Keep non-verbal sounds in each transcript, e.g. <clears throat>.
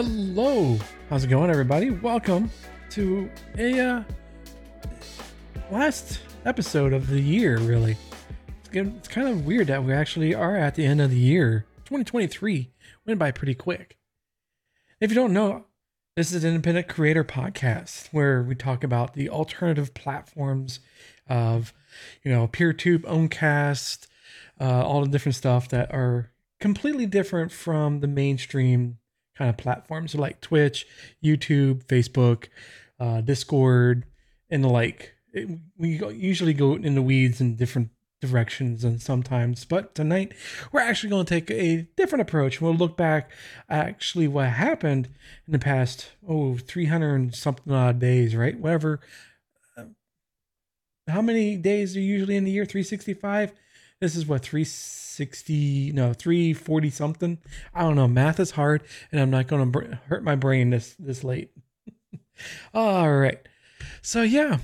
Hello, how's it going, everybody? Welcome to a uh, last episode of the year. Really, it's, it's kind of weird that we actually are at the end of the year. 2023 went by pretty quick. If you don't know, this is an independent creator podcast where we talk about the alternative platforms of, you know, PeerTube, Owncast, uh, all the different stuff that are completely different from the mainstream kind of platforms like Twitch, YouTube, Facebook, uh, Discord, and the like. It, we usually go in the weeds in different directions and sometimes but tonight we're actually going to take a different approach. We'll look back actually what happened in the past oh 300 something odd days right? Whatever. Uh, how many days are usually in the year? 365 this is what 360 no 340 something? I don't know. Math is hard and i'm not going to br- hurt my brain this this late. <laughs> All right. So yeah.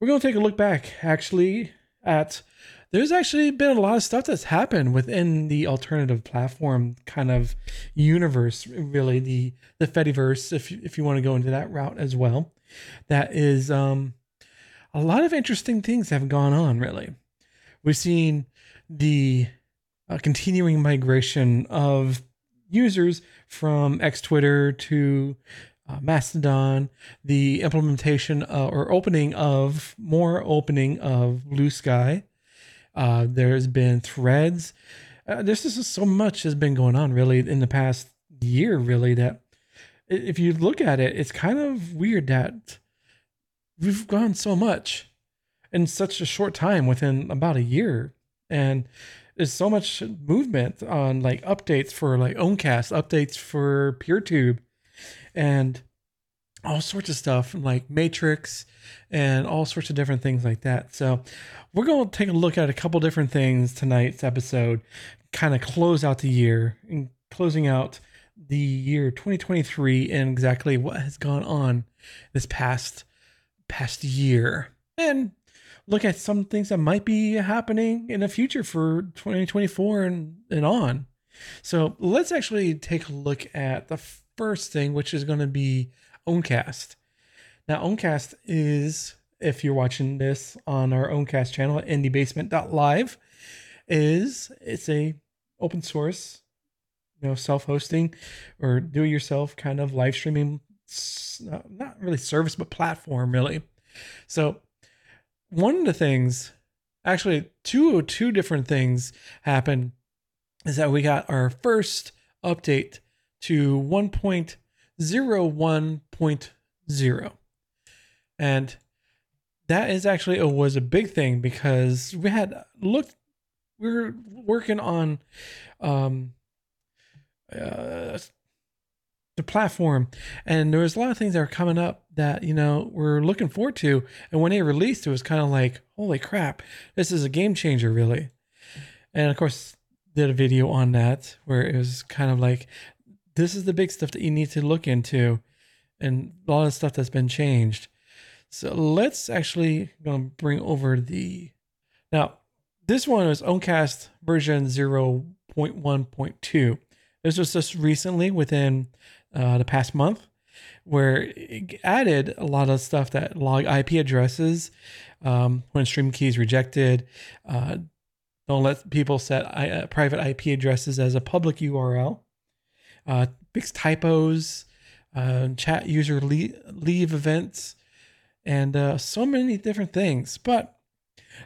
We're going to take a look back actually at there's actually been a lot of stuff that's happened within the alternative platform kind of universe really the the fediverse if if you want to go into that route as well. That is um a lot of interesting things have gone on really we've seen the uh, continuing migration of users from X Twitter to uh, Mastodon, the implementation uh, or opening of more opening of Blue Sky. Uh, there's been threads. Uh, there's just so much has been going on really in the past year, really, that if you look at it, it's kind of weird that we've gone so much in such a short time within about a year. And there's so much movement on like updates for like Owncast, updates for PeerTube, and all sorts of stuff like Matrix and all sorts of different things like that. So we're going to take a look at a couple different things tonight's episode, kind of close out the year and closing out the year 2023 and exactly what has gone on this past past year. And look at some things that might be happening in the future for 2024 and, and on. So let's actually take a look at the first thing, which is going to be Owncast. Now, Owncast is, if you're watching this on our Owncast channel at indiebasement.live, is it's a open source, you know, self-hosting or do-it-yourself kind of live streaming, not really service, but platform, really. So one of the things, actually, two or two different things happened, is that we got our first update to 1.01.0, and that is actually a, was a big thing because we had looked, we were working on um, uh, the platform. And there was a lot of things that were coming up that you know we're looking forward to. And when they released it was kind of like holy crap this is a game changer really. And of course did a video on that where it was kind of like this is the big stuff that you need to look into. And a lot of stuff that's been changed. So let's actually gonna bring over the now this one is Owncast version 0.1.2 this was just recently within uh, the past month where it added a lot of stuff that log IP addresses um, when stream keys rejected. Uh, don't let people set uh, private IP addresses as a public URL. Uh, fix typos, uh, chat user leave, leave events, and uh, so many different things. But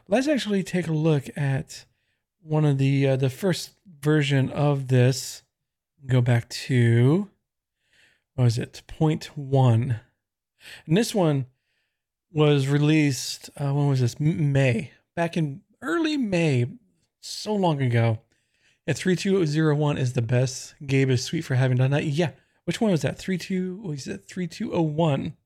let's actually take a look at one of the uh, the first version of this. Go back to was it? Point one. And this one was released, uh, when was this? May. Back in early May, so long ago. Yeah, 3201 is the best. Gabe is sweet for having done that. Yeah. Which one was that? 32, what is it? 3201.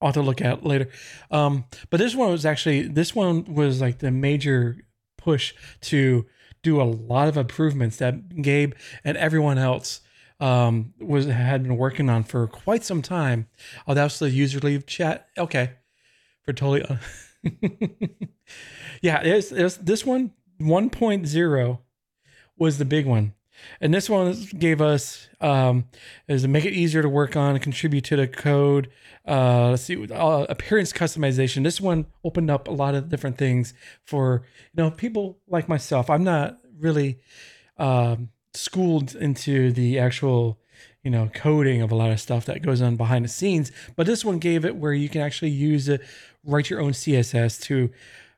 I'll have to look at later. Um, but this one was actually, this one was like the major push to do a lot of improvements that Gabe and everyone else um, was had been working on for quite some time. Oh, that was the user leave chat. Okay, for totally. <laughs> yeah, it's, it's this one 1.0 was the big one. And this one gave us um, is to make it easier to work on and contribute to the code. Uh, let's see, uh, appearance customization. This one opened up a lot of different things for you know people like myself. I'm not really um, schooled into the actual you know coding of a lot of stuff that goes on behind the scenes, but this one gave it where you can actually use it, write your own CSS to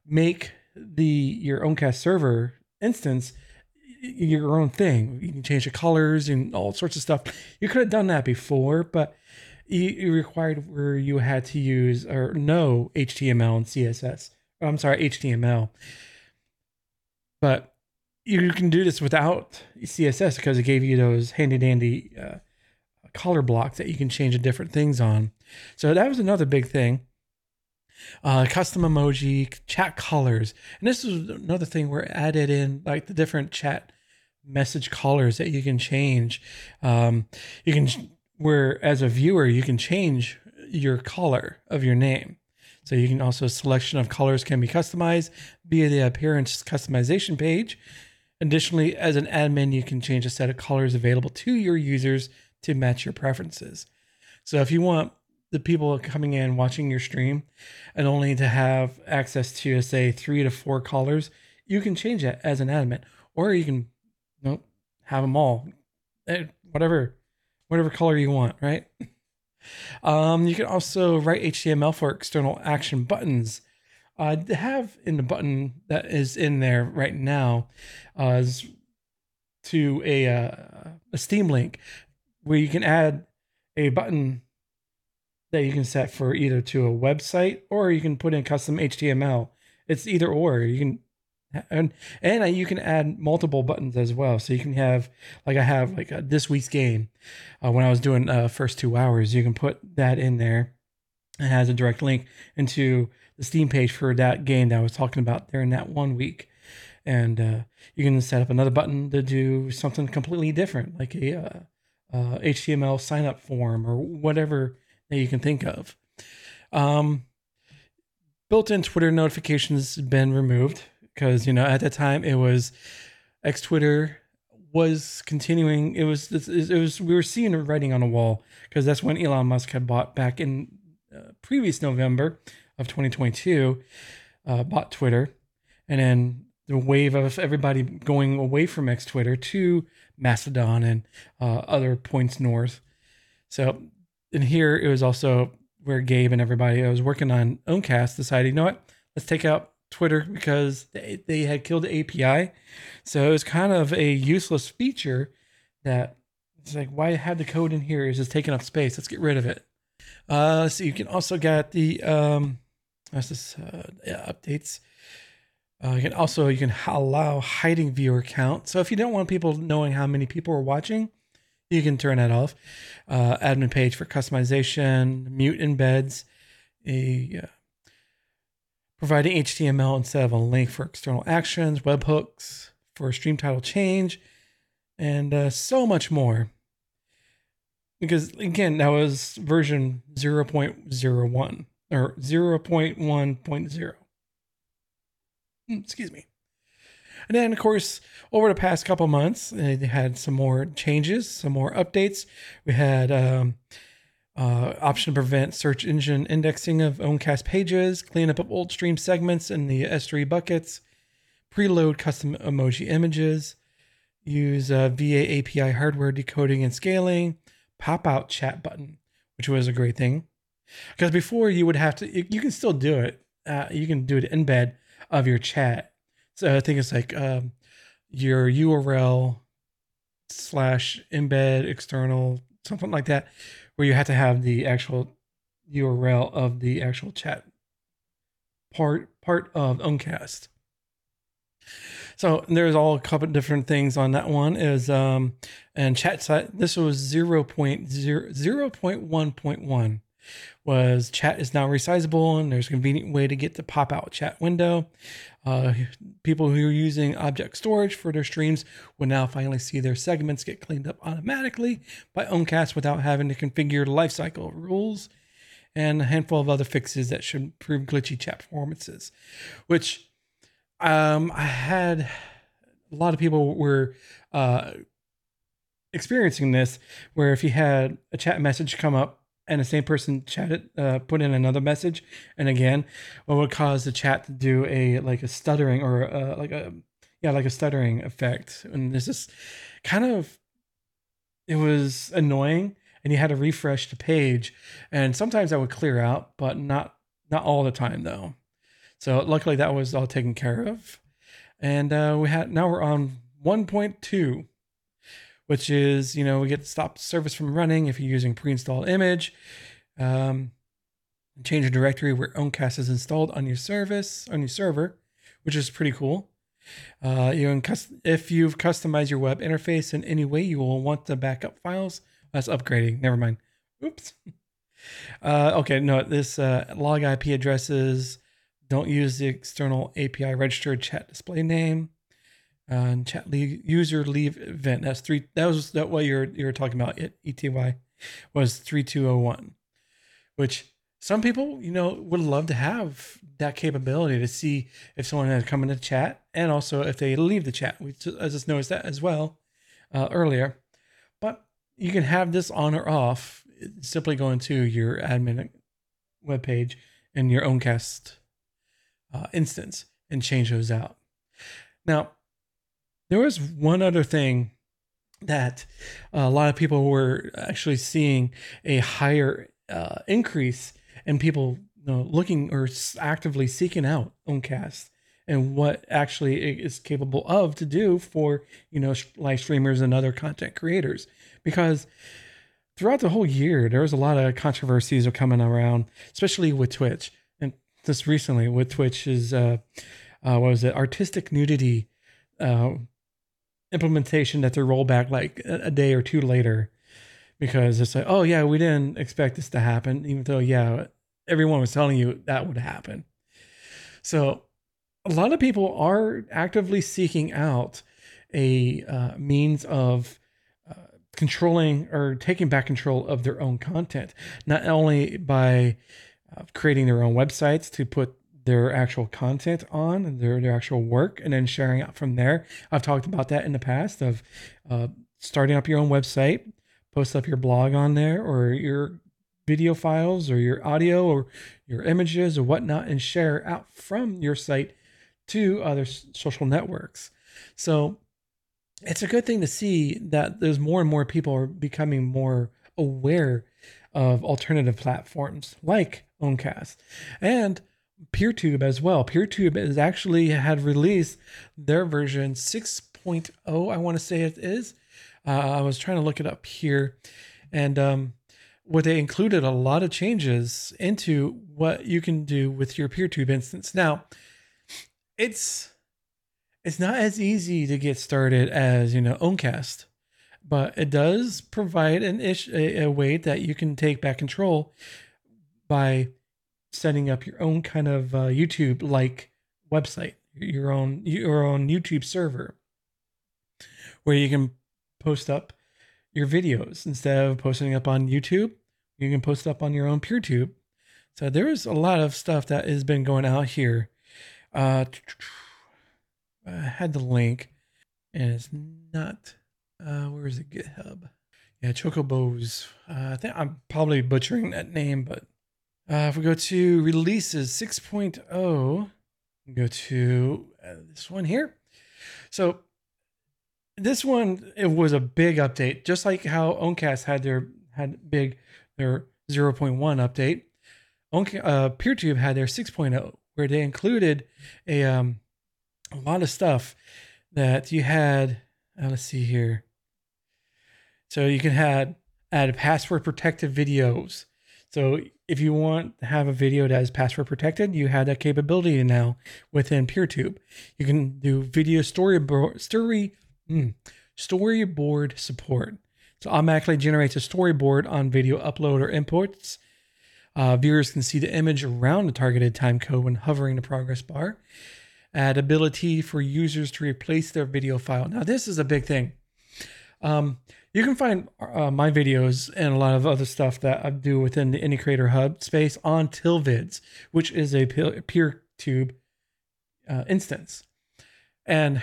make the your Owncast server instance your own thing. You can change the colors and all sorts of stuff. You could have done that before, but you, required where you had to use or know HTML and CSS. I'm sorry, HTML. But you can do this without CSS because it gave you those handy dandy uh, color blocks that you can change different things on. So that was another big thing. Uh, custom emoji, chat colors, and this is another thing we're added in like the different chat message colors that you can change. Um, you can where as a viewer you can change your color of your name. So you can also selection of colors can be customized via the appearance customization page. Additionally, as an admin, you can change a set of colors available to your users to match your preferences. So if you want the people coming in watching your stream and only to have access to say three to four colors, you can change that as an admin, or you can nope, have them all, eh, whatever, whatever color you want, right? <laughs> Um, you can also write HTML for external action buttons. Uh, have in the button that is in there right now uh, is to a uh, a Steam link where you can add a button that you can set for either to a website or you can put in custom HTML. It's either or. You can and and you can add multiple buttons as well. So you can have like I have like a, this week's game. Uh, when I was doing uh, first two hours, you can put that in there. It has a direct link into the Steam page for that game that I was talking about in that one week. And uh, you can set up another button to do something completely different, like a uh, uh, HTML sign up form or whatever that you can think of. Um, built-in Twitter notifications been removed because you know at that time it was X Twitter was continuing. It was it was we were seeing writing on a wall because that's when Elon Musk had bought back in uh, previous November of 2022, uh, bought Twitter, and then the wave of everybody going away from X Twitter to Mastodon and uh, other points north. So, and here it was also where Gabe and everybody I was working on Owncast decided, you know what, let's take out Twitter because they, they had killed the API. So it was kind of a useless feature that it's like, why have the code in here? Is just taking up space. Let's get rid of it. Uh, so you can also get the um, that's this uh, yeah, updates. Uh, you can also you can allow hiding viewer count. So if you don't want people knowing how many people are watching, you can turn that off. Uh, admin page for customization, mute embeds, a uh, providing HTML instead of a link for external actions, webhooks for stream title change, and uh, so much more. Because again, that was version 0.01 or 0.1.0. Hmm, excuse me. And then, of course, over the past couple months, they had some more changes, some more updates. We had um, uh, option to prevent search engine indexing of Owncast pages, clean up of old stream segments in the S3 buckets, preload custom emoji images, use uh, VA API hardware decoding and scaling, pop out chat button, which was a great thing. Because before you would have to, you can still do it. Uh, you can do it embed of your chat. So I think it's like um, your URL slash embed external, something like that, where you have to have the actual URL of the actual chat part part of Owncast. So there's all a couple different things on that one is um and chat site this was 0. 0.0 0.1.1 was chat is now resizable and there's a convenient way to get the pop out chat window. Uh, people who are using object storage for their streams will now finally see their segments get cleaned up automatically by Owncast without having to configure lifecycle rules and a handful of other fixes that should improve glitchy chat performances, which um, I had a lot of people were uh, experiencing this where if you had a chat message come up and the same person chatted uh, put in another message. And again what would cause the chat to do a like a stuttering or uh, like a yeah like a stuttering effect. And this is kind of it was annoying and you had to refresh the page. And sometimes that would clear out but not not all the time though. So luckily that was all taken care of. And uh, we had now we're on 1.2 which is, you know, we get to stop service from running if you're using pre-installed image. Um, change a directory where Owncast is installed on your service, on your server, which is pretty cool. Uh, you can if you've customized your web interface in any way, you will want the backup files. That's upgrading. Never mind. Oops. <laughs> Uh, okay, no, this uh, log IP addresses. Don't use the external API registered chat display name and chat leave, user leave event. That's three. That was that what you're you're talking about. It ETY was three two zero one, which some people you know would love to have that capability to see if someone had come into chat and also if they leave the chat. We I just noticed that as well uh, earlier, but you can have this on or off. Simply going to your admin webpage and your Owncast uh, instance and change those out. Now, there was one other thing that a lot of people were actually seeing a higher uh, increase in people you know, looking or actively seeking out Owncast and what actually it is capable of to do for you know live streamers and other content creators. Because throughout the whole year there was a lot of controversies coming around especially with twitch. And just recently with twitch is uh, uh what was it? Artistic nudity uh implementation that they roll back like a day or two later because it's like, oh yeah, we didn't expect this to happen, even though yeah, everyone was telling you that would happen. So a lot of people are actively seeking out a uh, means of uh, controlling or taking back control of their own content, not only by uh, creating their own websites to put their actual content on, their their actual work, and then sharing out from there. I've talked about that in the past of uh, starting up your own website, post up your blog on there, or your video files, or your audio, or your images, or whatnot, and share out from your site to other social networks. So it's a good thing to see that there's more and more people are becoming more aware of alternative platforms like Owncast. And PeerTube as well. PeerTube has actually had released their version 6.0, I want to say it is. Uh, I was trying to look it up here. And um, what they included a lot of changes into what you can do with your PeerTube instance. Now, it's it's not as easy to get started as you know Owncast, but it does provide an ish a, a way that you can take back control by setting up your own kind of uh, YouTube like website, your own your own YouTube server, where you can post up your videos instead of posting up on YouTube. You can post up on your own PeerTube. So there is a lot of stuff that has been going out here. Uh, I had the link, and it's not. Uh, where is it? GitHub. Yeah, Chocobozzz. Uh, I think I'm probably butchering that name, but uh, if we go to releases 6.0, go to uh, this one here. So this one it was a big update, just like how Owncast had their had big their 0.1 update. Ownca- uh, PeerTube had their 6.0, where they included a um a lot of stuff that you had. Uh, let's see here. So you can have add password protected videos. So if you want to have a video that is password protected, you have that capability now within PeerTube. You can do video storyboard story mm, storyboard support. So automatically generates a storyboard on video upload or imports. Uh, viewers can see the image around the targeted time code when hovering the progress bar. Add ability for users to replace their video file. Now this is a big thing. Um, you can find uh, my videos and a lot of other stuff that I do within the Indie Creator Hub space on TILvids, which is a PeerTube uh, instance. And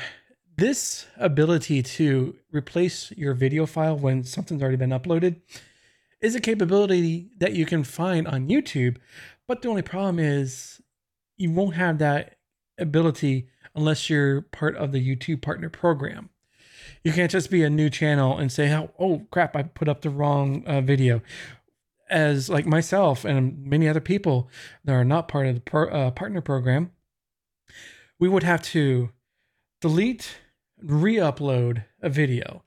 this ability to replace your video file when something's already been uploaded is a capability that you can find on YouTube. But the only problem is you won't have that ability unless you're part of the YouTube partner program. You can't just be a new channel and say, "Oh, oh crap, I put up the wrong uh, video." As like myself and many other people that are not part of the uh, partner program, we would have to delete, re-upload a video.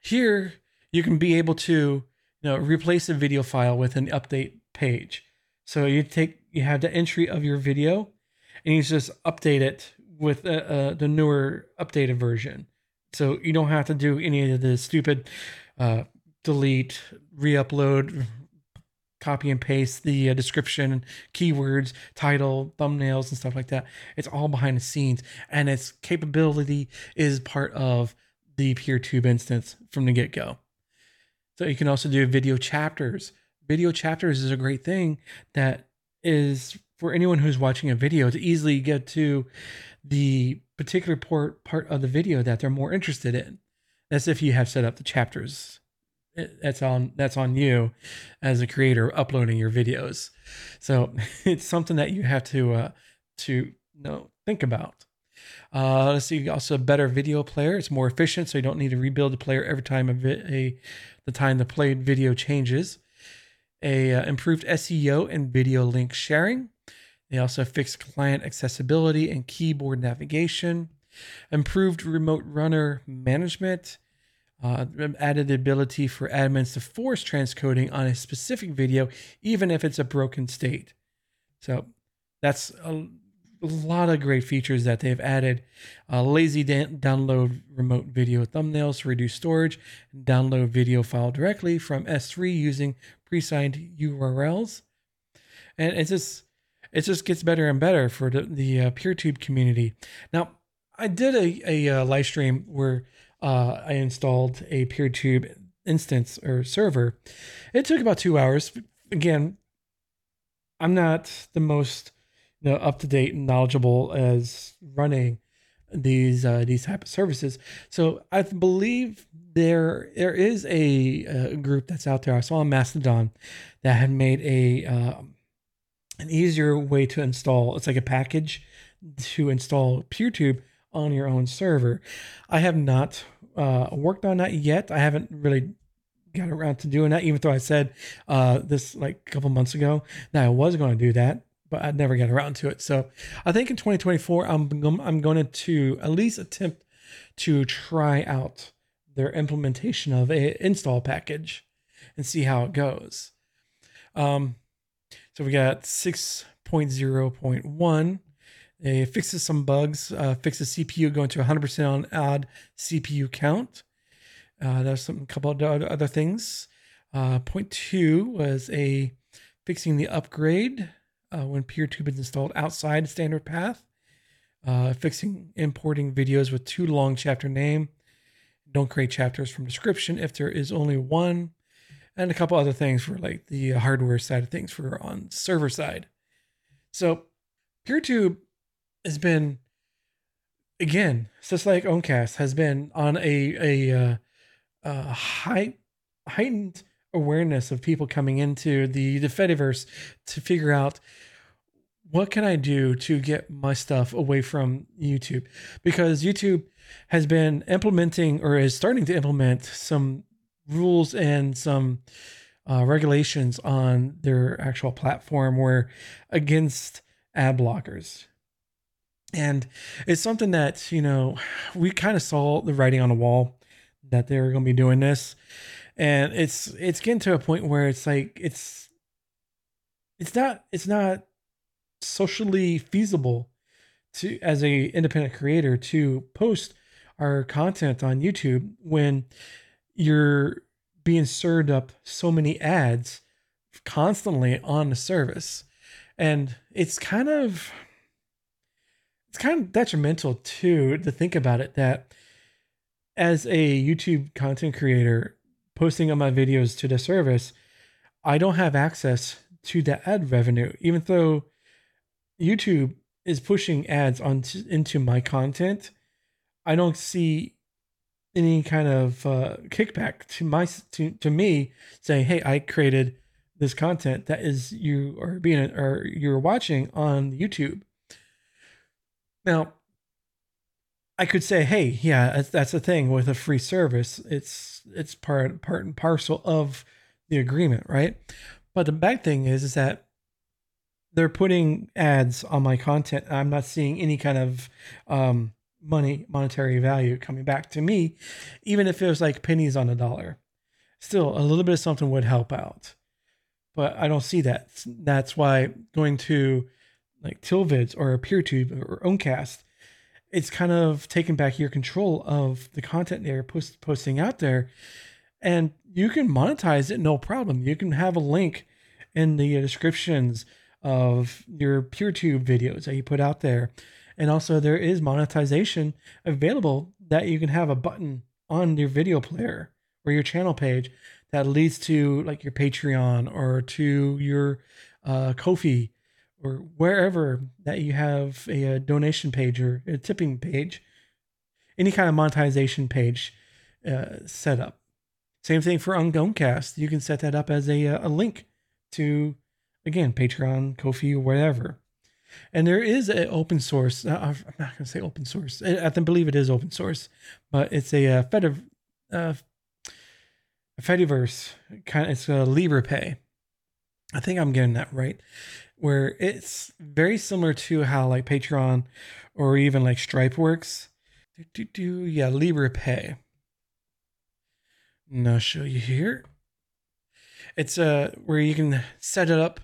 Here, you can be able to you know replace a video file with an update page. So you take you have the entry of your video, and you just update it with uh, uh, the newer updated version. So you don't have to do any of the stupid uh, delete, re-upload, copy and paste the uh, description, keywords, title, thumbnails, and stuff like that. It's all behind the scenes, and its capability is part of the PeerTube instance from the get go. So you can also do video chapters. Video chapters is a great thing that is for anyone who's watching a video to easily get to the particular part part of the video that they're more interested in. That's if you have set up the chapters. That's on that's on you as a creator uploading your videos. So <laughs> it's something that you have to uh, to you know think about. Uh, let's see. Also, a better video player. It's more efficient, so you don't need to rebuild the player every time a, vi- a the time the played video changes. A uh, improved SEO and video link sharing. They also fixed client accessibility and keyboard navigation, improved remote runner management, uh, added the ability for admins to force transcoding on a specific video, even if it's a broken state. So that's a, a lot of great features that they've added. Uh, lazy da- download remote video thumbnails to reduce storage, download video file directly from S3 using pre-signed URLs. And it's just it just gets better and better for the, the uh, PeerTube community. Now, I did a, a, uh, live stream where uh, I installed a PeerTube instance or server. It took about two hours. Again, I'm not the most you know, up to date and knowledgeable as running these uh, these type of services. So I believe there there is a, a, group that's out there. I saw on Mastodon that had made a um, an easier way to install. It's like a package to install PeerTube on your own server. I have not uh, worked on that yet. I haven't really got around to doing that, even though I said uh, this like a couple months ago that I was going to do that, but I never got around to it. So I think in 2024, I'm I'm going to at least attempt to try out their implementation of a install package and see how it goes. Um, so we got 6.0.1. It fixes some bugs, uh, fixes CPU going to 100% on odd CPU count. Uh, there's some a couple of other things. Uh, point two was a fixing the upgrade uh, when PeerTube is installed outside standard path. Uh, fixing importing videos with too long chapter name. Don't create chapters from description if there is only one and a couple other things for like the hardware side of things for on server side. So PeerTube has been again, just like Owncast has been on a a, uh, a high heightened awareness of people coming into the the Fediverse to figure out what can I do to get my stuff away from YouTube because YouTube has been implementing or is starting to implement some rules and some uh, regulations on their actual platform were against ad blockers. And it's something that, you know, we kind of saw the writing on the wall that they were going to be doing this. And it's it's getting to a point where it's like it's it's not it's not socially feasible to as a independent creator to post our content on YouTube when you're being served up so many ads constantly on the service. And it's kind of it's kind of detrimental too to think about it that as a YouTube content creator posting on my videos to the service, I don't have access to the ad revenue, even though YouTube is pushing ads on into my content. I don't see any kind of uh, kickback to my to, to me saying, "Hey, I created this content that is you are being or you're watching on YouTube." Now, I could say, "Hey, yeah, that's, that's the thing with a free service. It's it's part part and parcel of the agreement, right?" But the bad thing is, is that they're putting ads on my content. I'm not seeing any kind of um, money, monetary value coming back to me, even if it was like pennies on a dollar. Still, a little bit of something would help out. But I don't see that. That's why going to like Tilvids or PeerTube or Owncast, it's kind of taking back your control of the content they're post- posting out there. And you can monetize it no problem. You can have a link in the descriptions of your PeerTube videos that you put out there and also, there is monetization available that you can have a button on your video player or your channel page that leads to like your Patreon or to your uh, Ko-fi or wherever that you have a, a, donation page or a tipping page, any kind of monetization page uh, set up. Same thing for Ungomecast. You can set that up as a, a link to, again, Patreon, Ko-fi, or whatever. And there is an open source. Uh, I'm not going to say open source. I, I believe it is open source, but it's a, uh, Fediv, uh, Fediverse kind of. It's a Liberapay. I think I'm getting that right. Where it's very similar to how like Patreon or even like Stripe works. Do, do, do, yeah, Liberapay. And I'll show you here. It's uh where you can set it up.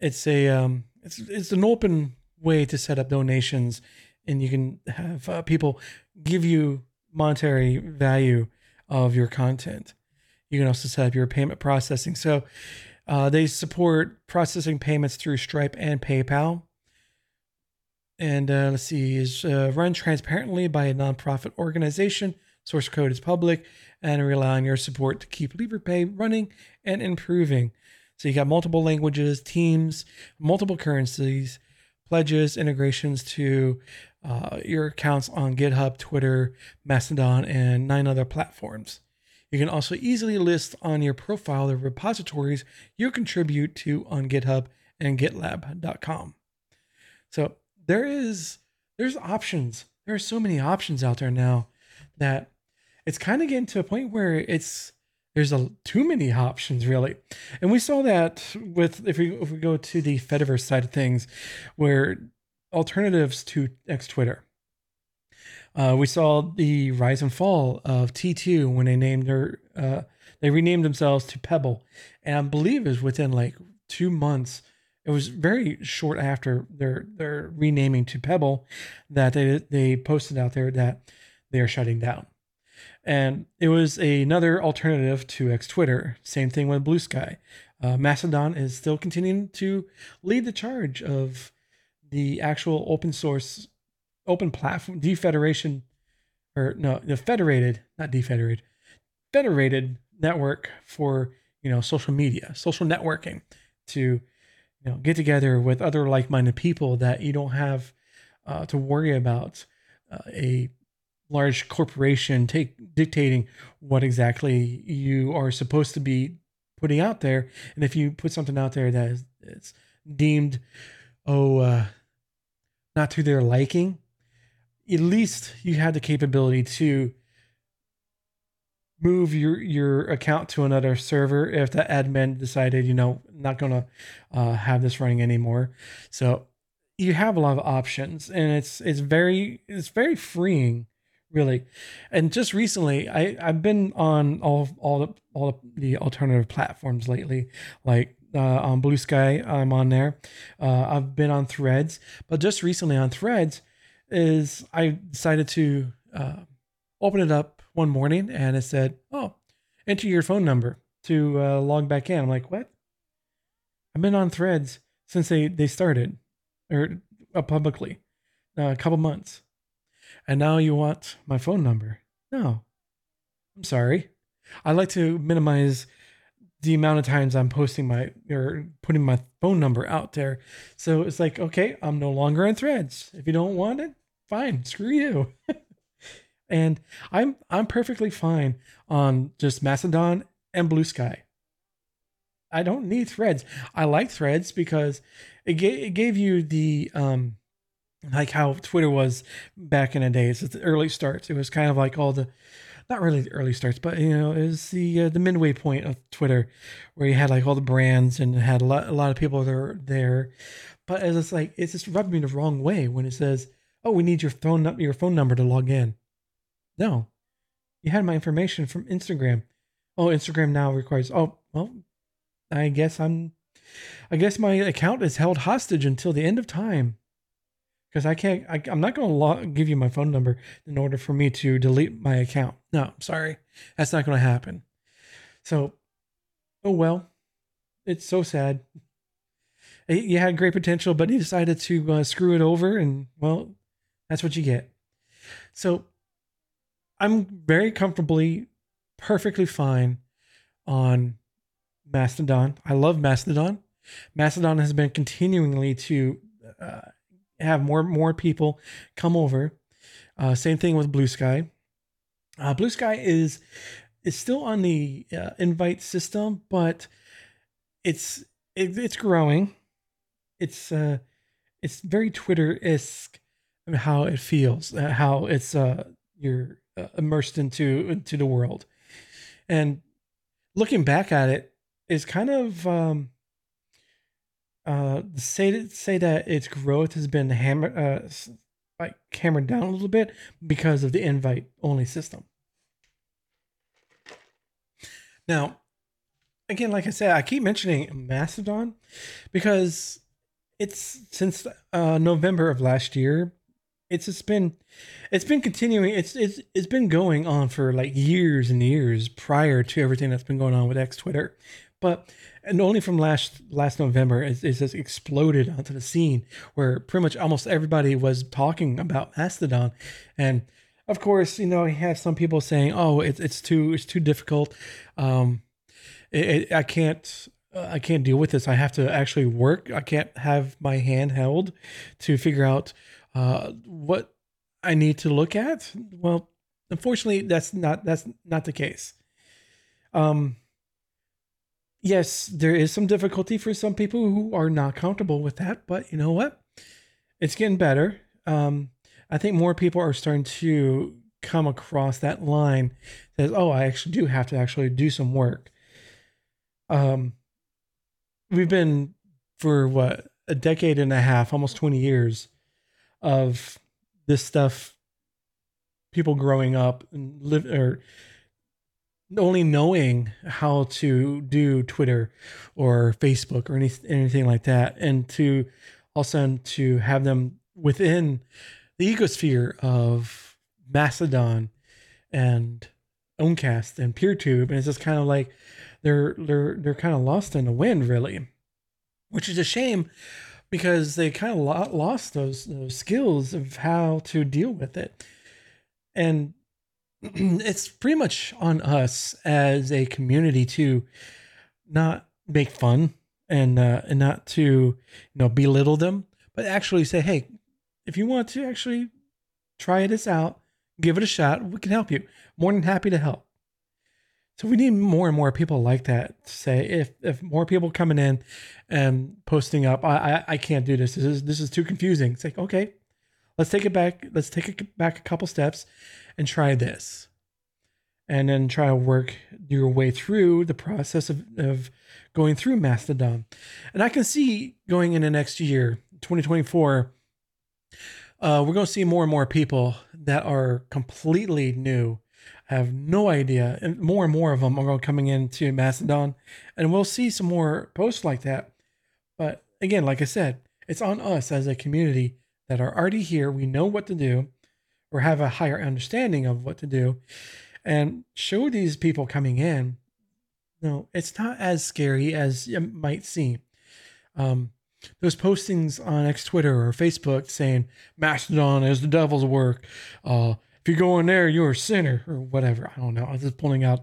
It's a um it's it's an open way to set up donations, and you can have uh, people give you monetary value of your content. You can also set up your payment processing. So uh, they support processing payments through Stripe and PayPal. And uh, let's see, is uh, run transparently by a nonprofit organization. Source code is public, and rely on your support to keep Liberapay running and improving. So you got multiple languages, teams, multiple currencies, pledges, integrations to uh, your accounts on GitHub, Twitter, Mastodon, and nine other platforms. You can also easily list on your profile the repositories you contribute to on GitHub and GitLab.com. So there is there's options. There are so many options out there now that it's kind of getting to a point where it's there's a too many options really. And we saw that with if we if we go to the fediverse side of things where alternatives to x twitter. Uh, we saw the rise and fall of t2 when they named their uh, they renamed themselves to pebble. And i believe it was within like two months it was very short after their their renaming to pebble that they they posted out there that they are shutting down and it was another alternative to X Twitter. Same thing with Blue Sky. Uh, Mastodon is still continuing to lead the charge of the actual open source, open platform, defederation, or no, the federated, not defederated, federated network for you know social media, social networking, to you know get together with other like-minded people that you don't have uh, to worry about uh, a large corporation take dictating what exactly you are supposed to be putting out there. And if you put something out there that is it's deemed oh uh, not to their liking at least you had the capability to move your your account to another server if the admin decided you know not gonna uh, have this running anymore. So you have a lot of options and it's it's very it's very freeing really. And just recently, I I've been on all all the, all the alternative platforms lately, like uh, on Blue Sky, I'm on there. Uh, I've been on Threads, but just recently on Threads, is I decided to uh, open it up one morning and it said, "Oh, enter your phone number to uh, log back in." I'm like, "What?" I've been on Threads since they they started, or uh, publicly, uh, a couple months and now you want my phone number. No, I'm sorry. I like to minimize the amount of times I'm posting my or putting my phone number out there. So it's like, okay, I'm no longer on threads. If you don't want it, fine, screw you. <laughs> And I'm I'm perfectly fine on just Mastodon and Blue Sky. I don't need threads. I like threads because it gave it gave you the um like how Twitter was back in the days, at the early starts. It was kind of like all the not really the early starts, but you know, it was the uh, the midway point of Twitter, where you had like all the brands and had a lot a lot of people there there. But as it's like it's just rubbing me the wrong way when it says, "Oh, we need your phone your phone number to log in." No, you had my information from Instagram. Oh, Instagram now requires. Oh, well, I guess I'm. I guess my account is held hostage until the end of time because I can't. I, am not going to log, give you my phone number in order for me to delete my account. No, sorry, that's not going to happen. So, oh well, it's so sad. You had great potential, but you decided to uh, screw it over, and well, that's what you get. So, I'm very comfortably, perfectly fine on Mastodon. I love Mastodon. Mastodon has been continuingly to uh, have more more people come over. Uh, same thing with Blue Sky. Uh, Blue Sky is is still on the uh, invite system, but it's it, it's growing. It's uh it's very Twitter esque how it feels, uh, how it's uh you're uh, immersed into into the world, and looking back at it is kind of um uh, say say that its growth has been hammered, uh, like hammered down a little bit because of the invite only system. Now, again, like I said, I keep mentioning Mastodon because it's since uh, November of last year. It's just been, it's been continuing. It's it's it's been going on for like years and years prior to everything that's been going on with X Twitter, but and only from last last November it, just exploded onto the scene where pretty much almost everybody was talking about Mastodon, and of course you know you have some people saying oh it's it's too it's too difficult, um, it, it, I can't I can't deal with this. I have to actually work. I can't have my hand held to figure out uh, what I need to look at. Well, unfortunately, that's not that's not the case. Um, yes, there is some difficulty for some people who are not comfortable with that, but you know what? It's getting better. Um, I think more people are starting to come across that line that oh, I actually do have to actually do some work. Um, we've been for what a decade and a half, almost twenty years, of this stuff. People growing up and live or only knowing how to do Twitter or Facebook or any, anything like that, and to also to have them within the ecosphere of Mastodon and Owncast and PeerTube, and it's just kind of like they're they're they're kind of lost in the wind, really, which is a shame because they kind of lost those those skills of how to deal with it, and <clears throat> it's pretty much on us as a community to not make fun and uh, and not to you know belittle them, but actually say, hey, if you want to actually try this out, give it a shot, we can help you. More than happy to help. So we need more and more people like that to say if if more people coming in and posting up, I I, I can't do this. This is this is too confusing. It's like okay, let's take it back. Let's take it back a couple steps and try this. And then try to work your way through the process of, of going through Mastodon. And I can see going into next year, 2024, uh, we're going to see more and more people that are completely new, I have no idea, and more and more of them are going coming into Mastodon, and we'll see some more posts like that. But again, like I said, it's on us as a community that are already here. We know what to do, or have a higher understanding of what to do and show these people coming in no it's not as scary as it might seem um, those postings on X Twitter or Facebook saying Mastodon is the devil's work. Uh, if you go in there, you're a sinner or whatever. I don't know. I'm just pulling out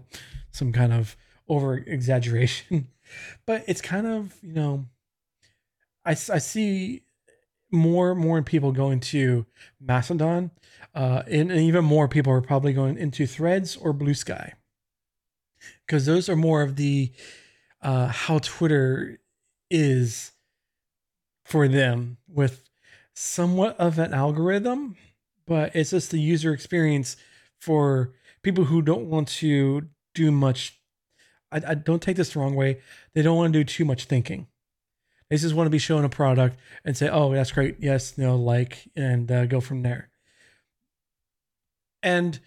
some kind of over exaggeration, <laughs> but it's kind of you know, I I see more more people going to Mastodon, uh, and, and even more people are probably going into Threads or Blue Sky, because those are more of the uh, how Twitter is for them with somewhat of an algorithm, but it's just the user experience for people who don't want to do much. I, I don't take this the wrong way. They don't want to do too much thinking. They just want to be shown a product and say, "Oh, that's great. Yes, no, like," and uh, go from there. And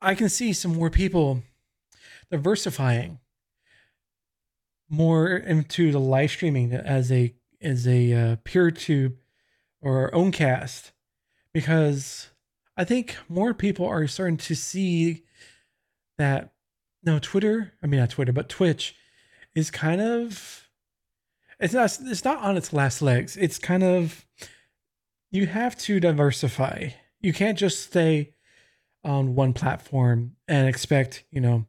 I can see some more people diversifying more into the live streaming as a as a uh, PeerTube or Owncast because I think more people are starting to see that no Twitter, I mean not Twitter, but Twitch is kind of it's not it's not on its last legs. It's kind of you have to diversify. You can't just stay on one platform and expect, you know,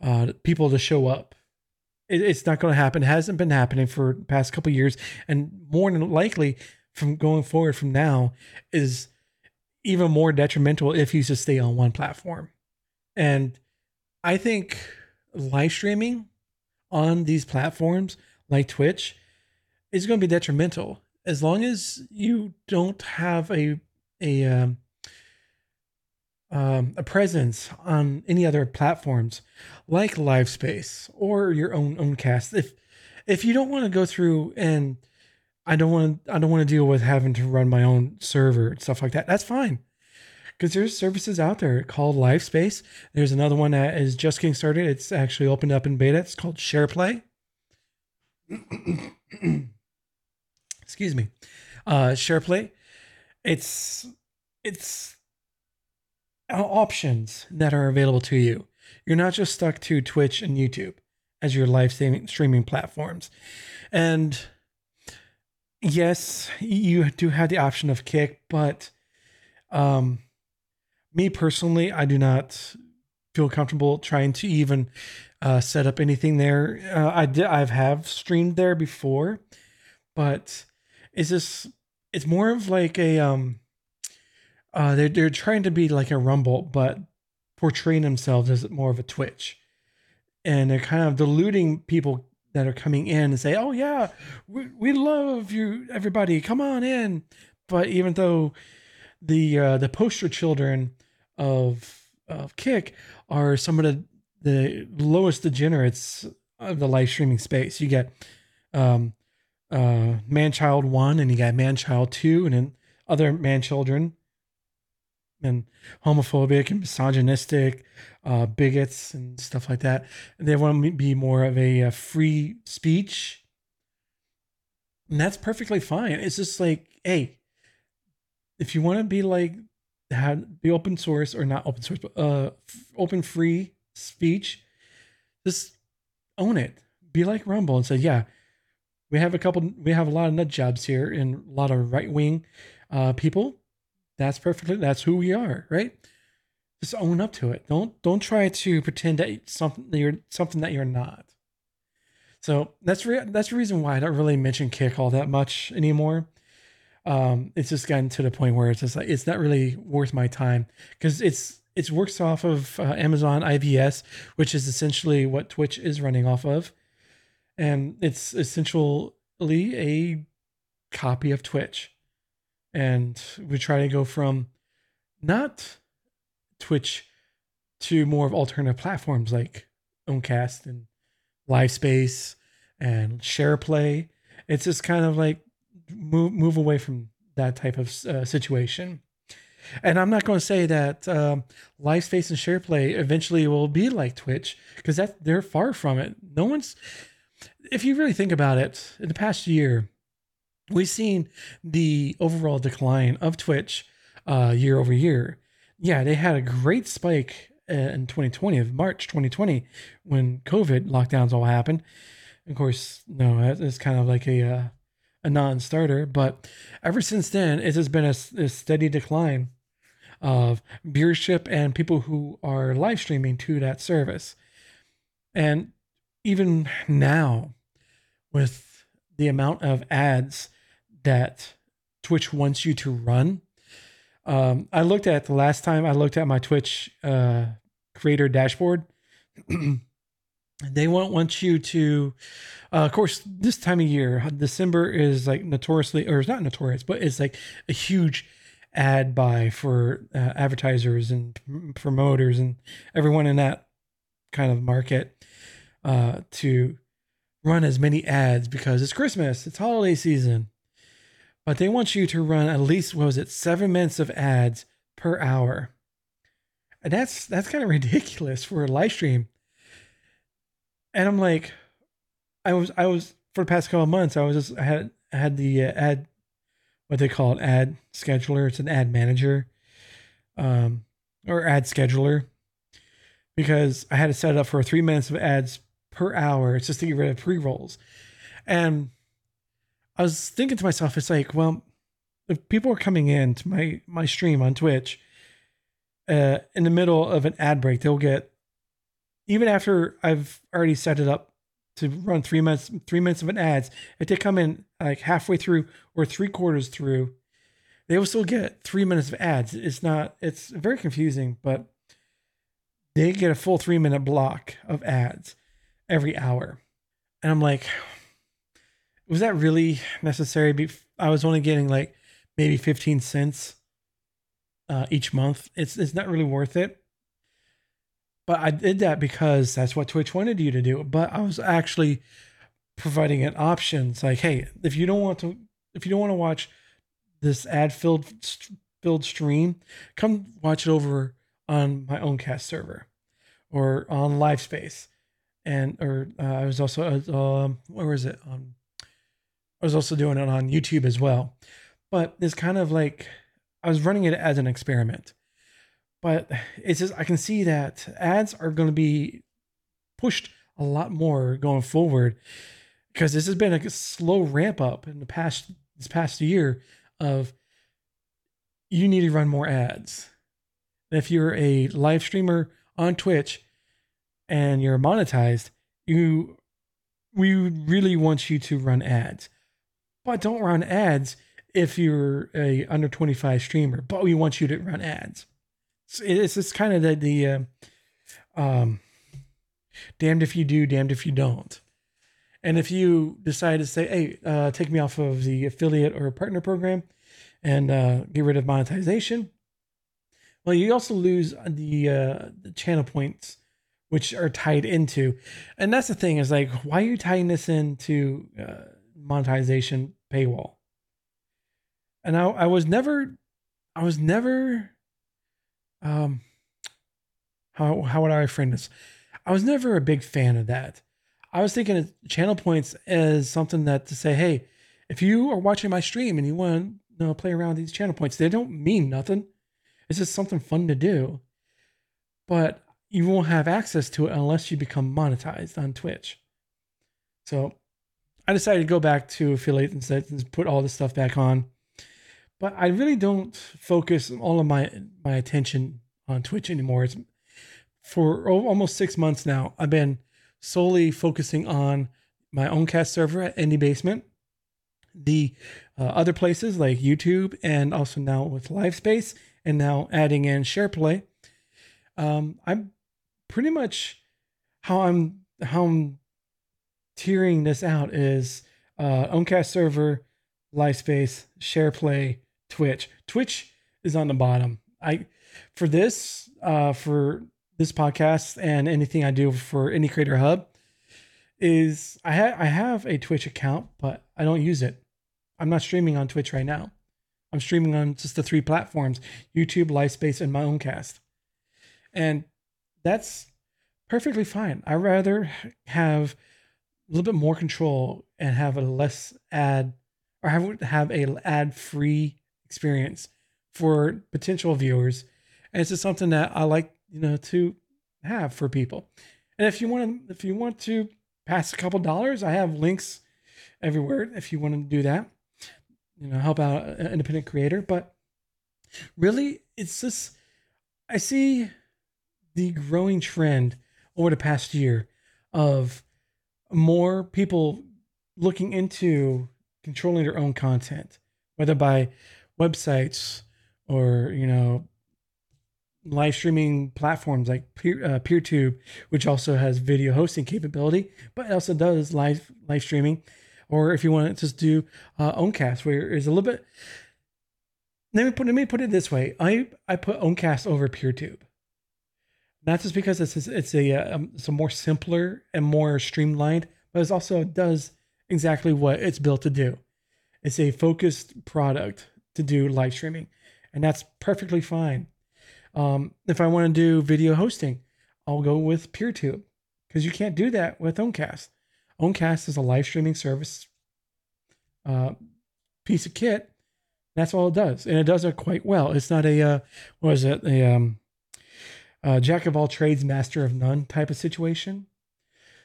uh, people to show up. It, it's not going to happen. It hasn't been happening for past couple years, and more than likely, from going forward from now, is even more detrimental if you just stay on one platform. And I think live streaming on these platforms like Twitch is going to be detrimental as long as you don't have a a um, um, a presence on any other platforms like LiveSpace or your own Owncast. If if you don't want to go through and I don't want to I don't want to deal with having to run my own server and stuff like that. That's fine. Because there's services out there called LiveSpace. There's another one that is just getting started. It's actually opened up in beta. It's called SharePlay. <clears throat> Excuse me. Uh SharePlay. It's it's options that are available to you. You're not just stuck to Twitch and YouTube as your live streaming platforms. And yes, you do have the option of Kick, but um, me personally, I do not feel comfortable trying to even uh, set up anything there. Uh, I did, I've have streamed there before, but it's just it's more of like a um uh, they're they're trying to be like a Rumble, but portraying themselves as more of a Twitch, and they're kind of deluding people that are coming in and say, "Oh yeah, we we love you, everybody, come on in." But even though the uh, the poster children of of Kick are some of the the lowest degenerates of the live streaming space. You get um, uh, Manchild one, and you got Manchild two, and then other man children and homophobic and misogynistic, uh, bigots and stuff like that. They want to be more of a, a free speech. And that's perfectly fine. It's just like, hey, if you want to be like, have be open source or not open source, but uh, open free speech, just own it. Be like Rumble and say, yeah, we have a couple, we have a lot of nut jobs here and a lot of right wing uh, people that's perfectly that's who we are, right? Just own up to it. Don't don't try to pretend that something that you're something that you're not. So that's re- that's the reason why I don't really mention Kick all that much anymore. Um, it's just gotten to the point where it's just like it's not really worth my time because it's it's works off of uh, Amazon IVS, which is essentially what Twitch is running off of, and it's essentially a copy of Twitch and we try to go from not Twitch to more of alternative platforms like Owncast and LiveSpace and SharePlay. It's just kind of like move move away from that type of uh, situation. And I'm not going to say that um, LiveSpace and SharePlay eventually will be like Twitch because that they're far from it. No one's. If you really think about it, in the past year, we've seen the overall decline of Twitch uh, year over year. Yeah, they had a great spike uh, in 2020 of March 2020 when COVID lockdowns all happened. Of course, no, it's kind of like a uh, a non-starter. But ever since then, it has been a, a steady decline of viewership and people who are live streaming to that service. And even now, with the amount of ads that Twitch wants you to run. Um, I looked at the last time I looked at my Twitch uh, creator dashboard. <clears throat> they won't want you to, uh, of course, this time of year, December is like notoriously, or it's not notorious, but it's like a huge ad buy for uh, advertisers and promoters and everyone in that kind of market uh, to run as many ads because it's Christmas, it's holiday season. But they want you to run at least what was it, seven minutes of ads per hour. And that's that's kind of ridiculous for a live stream. And I'm like, I was I was for the past couple of months, I was just I had I had the uh, ad what they call it ad scheduler. It's an ad manager, um, or ad scheduler, because I had to set it up for three minutes of ads per hour. It's just to get rid of pre rolls, and I was thinking to myself, it's like, well, if people are coming in to my my stream on Twitch, uh, in the middle of an ad break, they'll get even after I've already set it up to run three minutes three minutes of an ads. If they come in like halfway through or three quarters through, they will still get three minutes of ads. It's not it's very confusing, but they get a full three minute block of ads every hour. And I'm like, was that really necessary? I was only getting like maybe 15 cents uh, each month. It's it's not really worth it. But I did that because that's what Twitch wanted you to do. But I was actually providing an option. It's like, hey, if you don't want to, if you don't want to watch this ad filled filled stream, come watch it over on my Owncast server or on LiveSpace. And or uh, I was also uh, um, where was it on? I was also doing it on YouTube as well. But it's kind of like I was running it as an experiment but it's just I can see that ads are going to be pushed a lot more going forward because this has been a slow ramp up in the past this past year of you need to run more ads. And if you're a live streamer on Twitch and you're monetized, you we really want you to run ads. But don't run ads if you're a under 25 streamer, but we want you to run ads it's it's kind of the the uh, um, damned if you do, damned if you don't. And if you decide to say, "Hey, uh, take me off of the affiliate or partner program," and uh, get rid of monetization, well, you also lose the uh, the channel points, which are tied into. And that's the thing is like, why are you tying this into uh, monetization paywall? And I, I was never, I was never um how how would I frame this? I was never a big fan of that. I was thinking of channel points as something that to say, hey, if you are watching my stream and you want to you know, play around these channel points, they don't mean nothing. It's just something fun to do. But you won't have access to it unless you become monetized on Twitch. So I decided to go back to affiliate and put all this stuff back on but I really don't focus all of my my attention on Twitch anymore. It's for almost six months now. I've been solely focusing on my Owncast server at Indie Basement, the uh, other places like YouTube, and also now with LiveSpace, and now adding in SharePlay. Um, I'm pretty much how I'm how I'm tiering this out is uh, Owncast server, LiveSpace, SharePlay, Twitch. Twitch is on the bottom. I for this uh for this podcast and anything I do for any Creator Hub is I have I have a Twitch account, but I don't use it. I'm not streaming on Twitch right now. I'm streaming on just the three platforms: YouTube, LiveSpace, and my Owncast. And that's perfectly fine. I rather have a little bit more control and have a less ad or have have a ad free experience for potential viewers. And it's just something that I like, you know, to have for people. And if you want to, if you want to pass a couple dollars, I have links everywhere if you want to do that. You know, help out an independent creator. But really, it's just I see the growing trend over the past year of more people looking into controlling their own content whether by websites or you know live streaming platforms like Peer, uh, PeerTube, which also has video hosting capability, but also does live live streaming. Or if you want to just do uh, Owncast, where it's a little bit. Let me put let me put it this way: I I put Owncast over PeerTube, not just because it's it's a um, it's a more simpler and more streamlined, but it also does exactly what it's built to do. It's a focused product to do live streaming, and that's perfectly fine. Um, if I want to do video hosting, I'll go with PeerTube because you can't do that with Owncast. Owncast is a live streaming service uh, piece of kit. That's all it does, and it does it quite well. It's not a uh, what is it a um, uh, jack of all trades, master of none type of situation.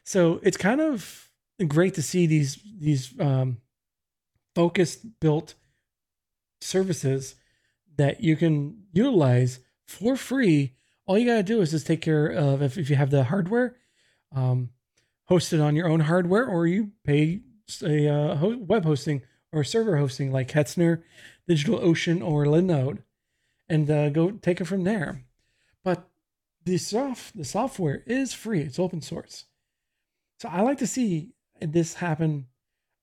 So it's kind of great to see these these um, focused built services that you can utilize for free. All you gotta do is just take care of if, if you have the hardware, um, host it on your own hardware, or you pay a uh, web hosting or server hosting like Hetzner, DigitalOcean, or Linode, and uh, go take it from there. The soft the software is free; it's open source. So I like to see this happen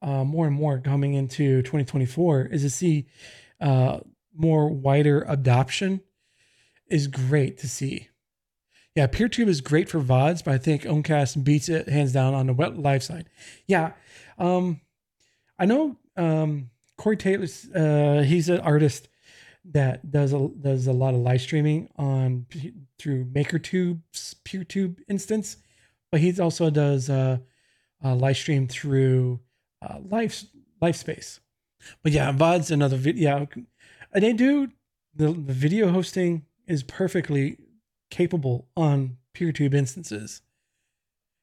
uh, more and more coming into 2024. Is to see uh, more wider adoption is great to see. Yeah, PeerTube is great for VODs, but I think Owncast beats it hands down on the web live side. Yeah. Um, I know um, Corey Taylor, uh, he's an artist that does a, does a lot of live streaming on through MakerTube's PeerTube instance, but he also does uh, uh, live stream through uh, Live LiveSpace. But yeah, VOD's another video. Yeah, and they do the, the video hosting is perfectly capable on PeerTube instances.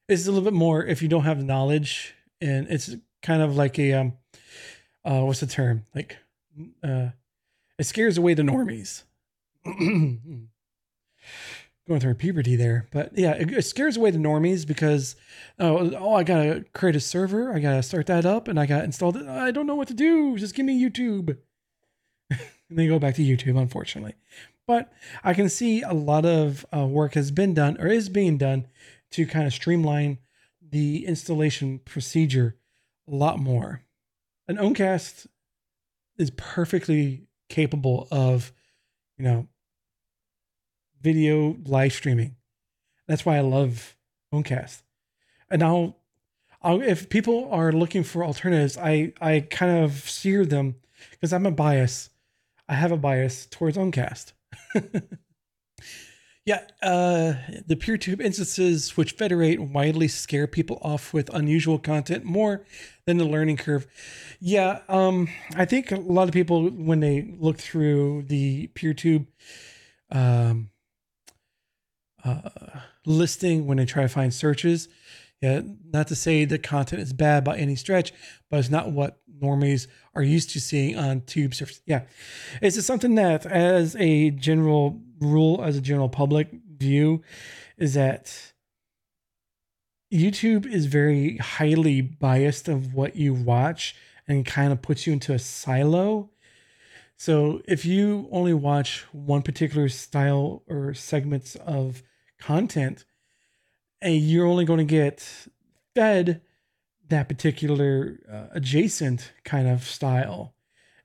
It's a little bit more if you don't have knowledge, and it's kind of like a um, uh, what's the term? Like, uh, it scares away the normies. <clears throat> Going through puberty there, but yeah, it, it scares away the normies because oh, oh, I gotta create a server, I gotta start that up, and I got installed it. I don't know what to do. Just give me YouTube. <laughs> and they go back to YouTube, unfortunately. But I can see a lot of uh, work has been done or is being done to kind of streamline the installation procedure a lot more. An Owncast is perfectly capable of, you know, video live streaming. That's why I love Owncast. And now, I'll, if people are looking for alternatives, I I kind of steer them because I'm a bias. I have a bias towards Owncast. <laughs> yeah, uh, the PeerTube instances which federate widely scare people off with unusual content more than the learning curve. Yeah, um, I think a lot of people when they look through the PeerTube um, uh, listing when they try to find searches. Yeah, not to say the content is bad by any stretch, but it's not what normies are used to seeing on tube surface. Yeah. Is it something that, as a general rule, as a general public view, is that YouTube is very highly biased of what you watch and kind of puts you into a silo. So if you only watch one particular style or segments of content, and you're only going to get fed that particular uh, adjacent kind of style.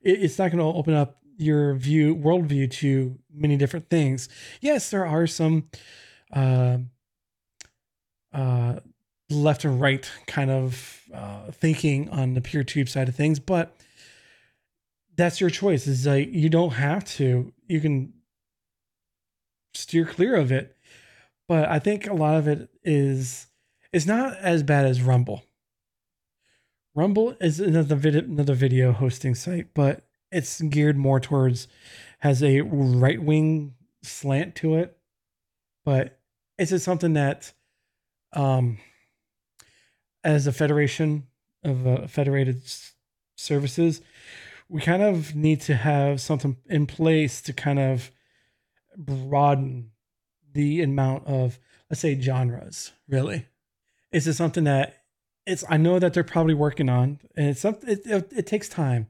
It, it's not going to open up your view worldview to many different things. Yes, there are some uh, uh, left and right kind of uh, thinking on the pure PeerTube side of things, but that's your choice. Is like you don't have to. You can steer clear of it, but I think a lot of it is it's not as bad as Rumble. Rumble is another video, another video hosting site, but it's geared more towards has a right wing slant to it. But it's just something that, um, as a federation of uh, federated services, we kind of need to have something in place to kind of broaden the amount of let's say genres really is it something that it's I know that they're probably working on, and it's something it, it, it takes time,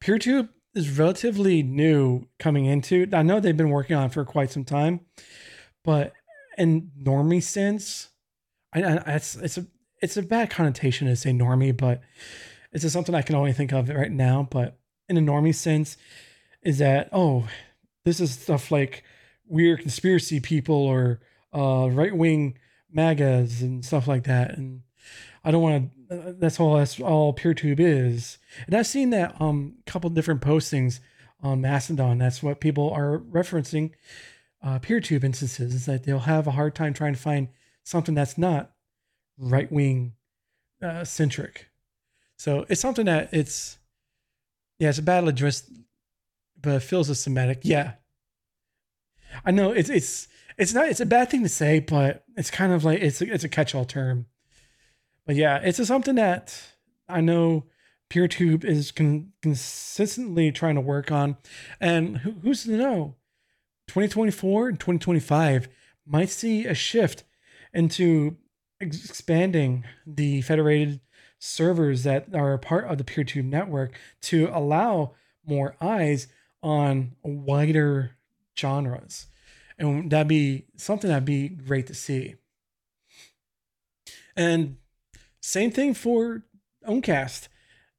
PeerTube is relatively new coming into. I know they've been working on for quite some time, but in normie sense, I, I it's it's a it's a bad connotation to say normie, but it's just something I can only think of right now. But in a normie sense, is that oh, this is stuff like weird conspiracy people or uh, right wing MAGAs and stuff like that, and I don't want to. Uh, that's all. That's all PeerTube is. And I've seen that um couple different postings on Mastodon. That's what people are referencing. Uh, PeerTube instances is that they'll have a hard time trying to find something that's not right wing uh, centric. So it's something that it's yeah, it's a battle address, but it feels a Semitic. Yeah, I know it's it's it's not it's a bad thing to say, but it's kind of like it's a, it's a catch all term. But yeah, it's a, something that I know PeerTube is con- consistently trying to work on. And who, who's to know? 2024 and 2025 might see a shift into expanding the federated servers that are part of the PeerTube network to allow more eyes on a wider genres. And that'd be something that'd be great to see. And same thing for Owncast.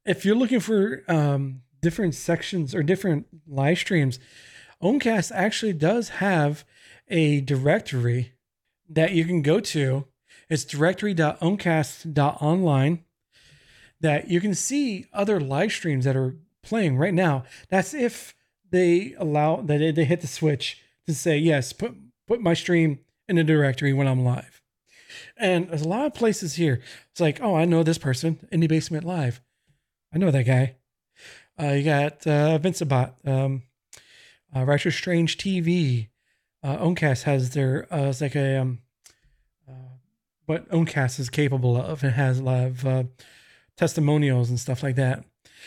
If you're looking for um, different sections or different live streams, Owncast actually does have a directory that you can go to. It's directory.owncast.online that you can see other live streams that are playing right now. That's if they allow that they hit the switch to say yes, put put my stream in the directory when I'm live. And there's a lot of places here. It's like, oh, I know this person, Indie Basement Live. I know that guy. Uh, you got uh, Vincebot, um, uh, Strange TV. Uh, Owncast has their, uh, it's like a, um, uh, what Owncast is capable of. It has a lot of uh, testimonials and stuff like that.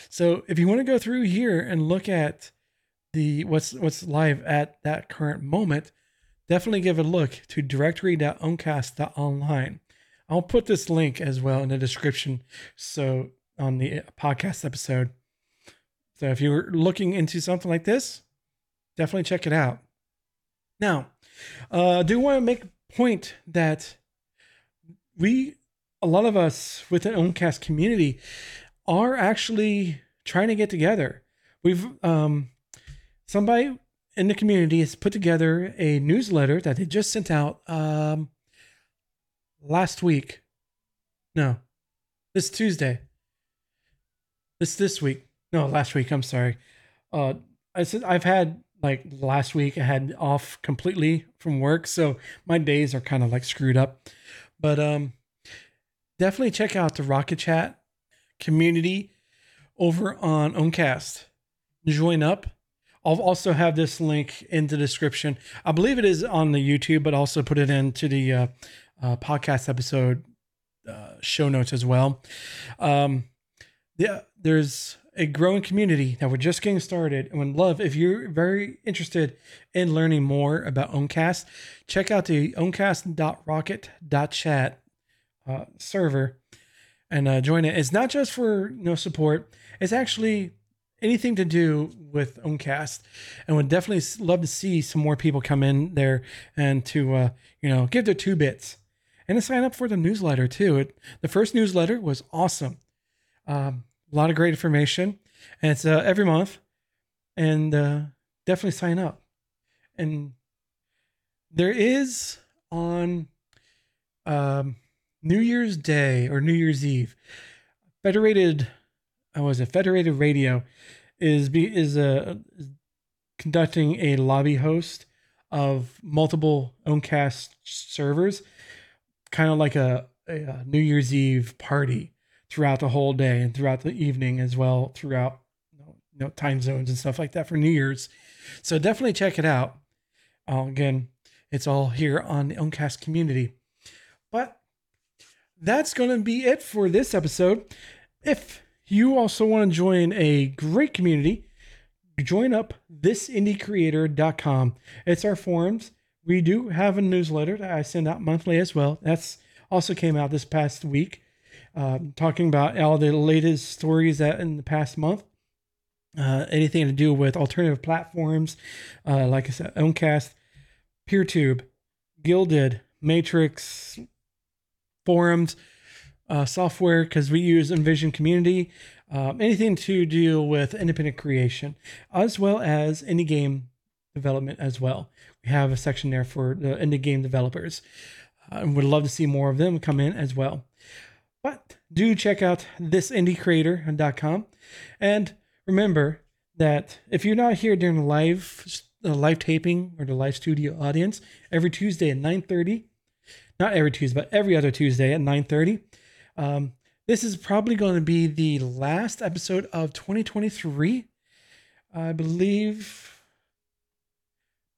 So if you want to go through here and look at the what's what's live at that current moment, definitely give a look to directory.owncast.online. I'll put this link as well in the description so on the podcast episode. So if you're looking into something like this, definitely check it out. Now, uh, I do want to make a point that we, a lot of us with the Owncast community, are actually trying to get together. We've um, somebody in the community has put together a newsletter that they just sent out um, last week. No, this Tuesday. This this week. No, last week. I'm sorry. Uh, I said I've had like last week. I had off completely from work, so my days are kind of like screwed up. But um, definitely check out the Rocket Chat community over on Owncast. Join up I'll also have this link in the description. I believe it is on the YouTube, but also put it into the uh, uh, podcast episode uh, show notes as well. Um, yeah, there's a growing community that we're just getting started and would love if you're very interested in learning more about Owncast, check out the owncast.rocket.chat uh, server and uh, join it. It's not just for you know support; it's actually anything to do with Owncast, and would definitely love to see some more people come in there and to uh, you know give their two bits and to sign up for the newsletter too. It, the first newsletter was awesome, um, a lot of great information, and it's uh, every month, and uh, definitely sign up. And there is on um, New Year's Day or New Year's Eve, Federated I was a Federated Radio is be is a uh, conducting a lobby host of multiple Owncast servers, kind of like a, a, New Year's Eve party throughout the whole day and throughout the evening as well, throughout you know, time zones and stuff like that for New Year's. So definitely check it out. Uh, again, it's all here on the Owencast community. But that's going to be it for this episode. If you also want to join a great community, join up thisindiecreator.com. It's our forums. We do have a newsletter that I send out monthly as well. That's also came out this past week, uh, talking about all the latest stories that in the past month. uh, anything to do with alternative platforms, uh, like I said, Owncast, PeerTube, Guilded, Matrix, forums, uh, software, because we use Invision Community, um, anything to deal with independent creation, as well as indie game development as well. We have a section there for the indie game developers. Uh, and would love to see more of them come in as well. But do check out thisindiecreator.com. And remember that if you're not here during the live the live taping or the live studio audience, every Tuesday at 9:30, not every Tuesday, but every other Tuesday at 9:30, um, this is probably going to be the last episode of 2023. I believe.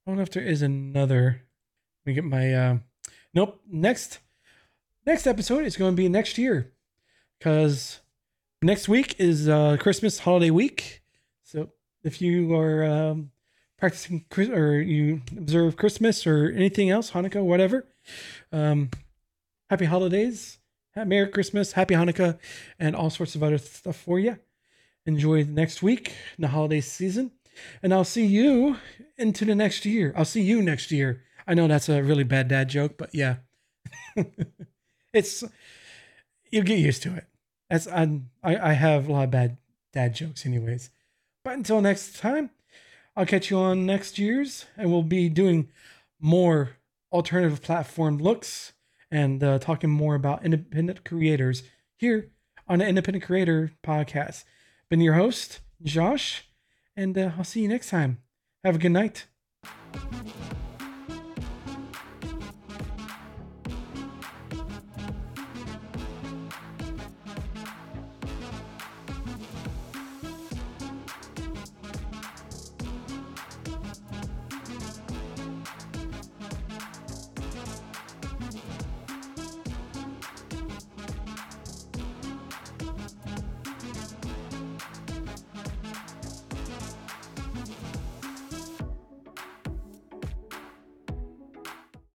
I don't know if there is another. Let me get my. Uh, nope. Next, next episode is going to be next year, because next week is uh, Christmas holiday week. So if you are um, practicing or you observe Christmas or anything else, Hanukkah, whatever, um, happy holidays, Merry Christmas, Happy Hanukkah, and all sorts of other stuff for you. Enjoy next week, the holiday season, and I'll see you into the next year. I'll see you next year. I know that's a really bad dad joke, but yeah, <laughs> it's you'll get used to it. As I, I have a lot of bad dad jokes, anyways. But until next time, I'll catch you on next year's, and we'll be doing more alternative platform looks and uh, talking more about independent creators here on the Independent Creator Podcast. Been your host, Josh, and uh, I'll see you next time. Have a good night.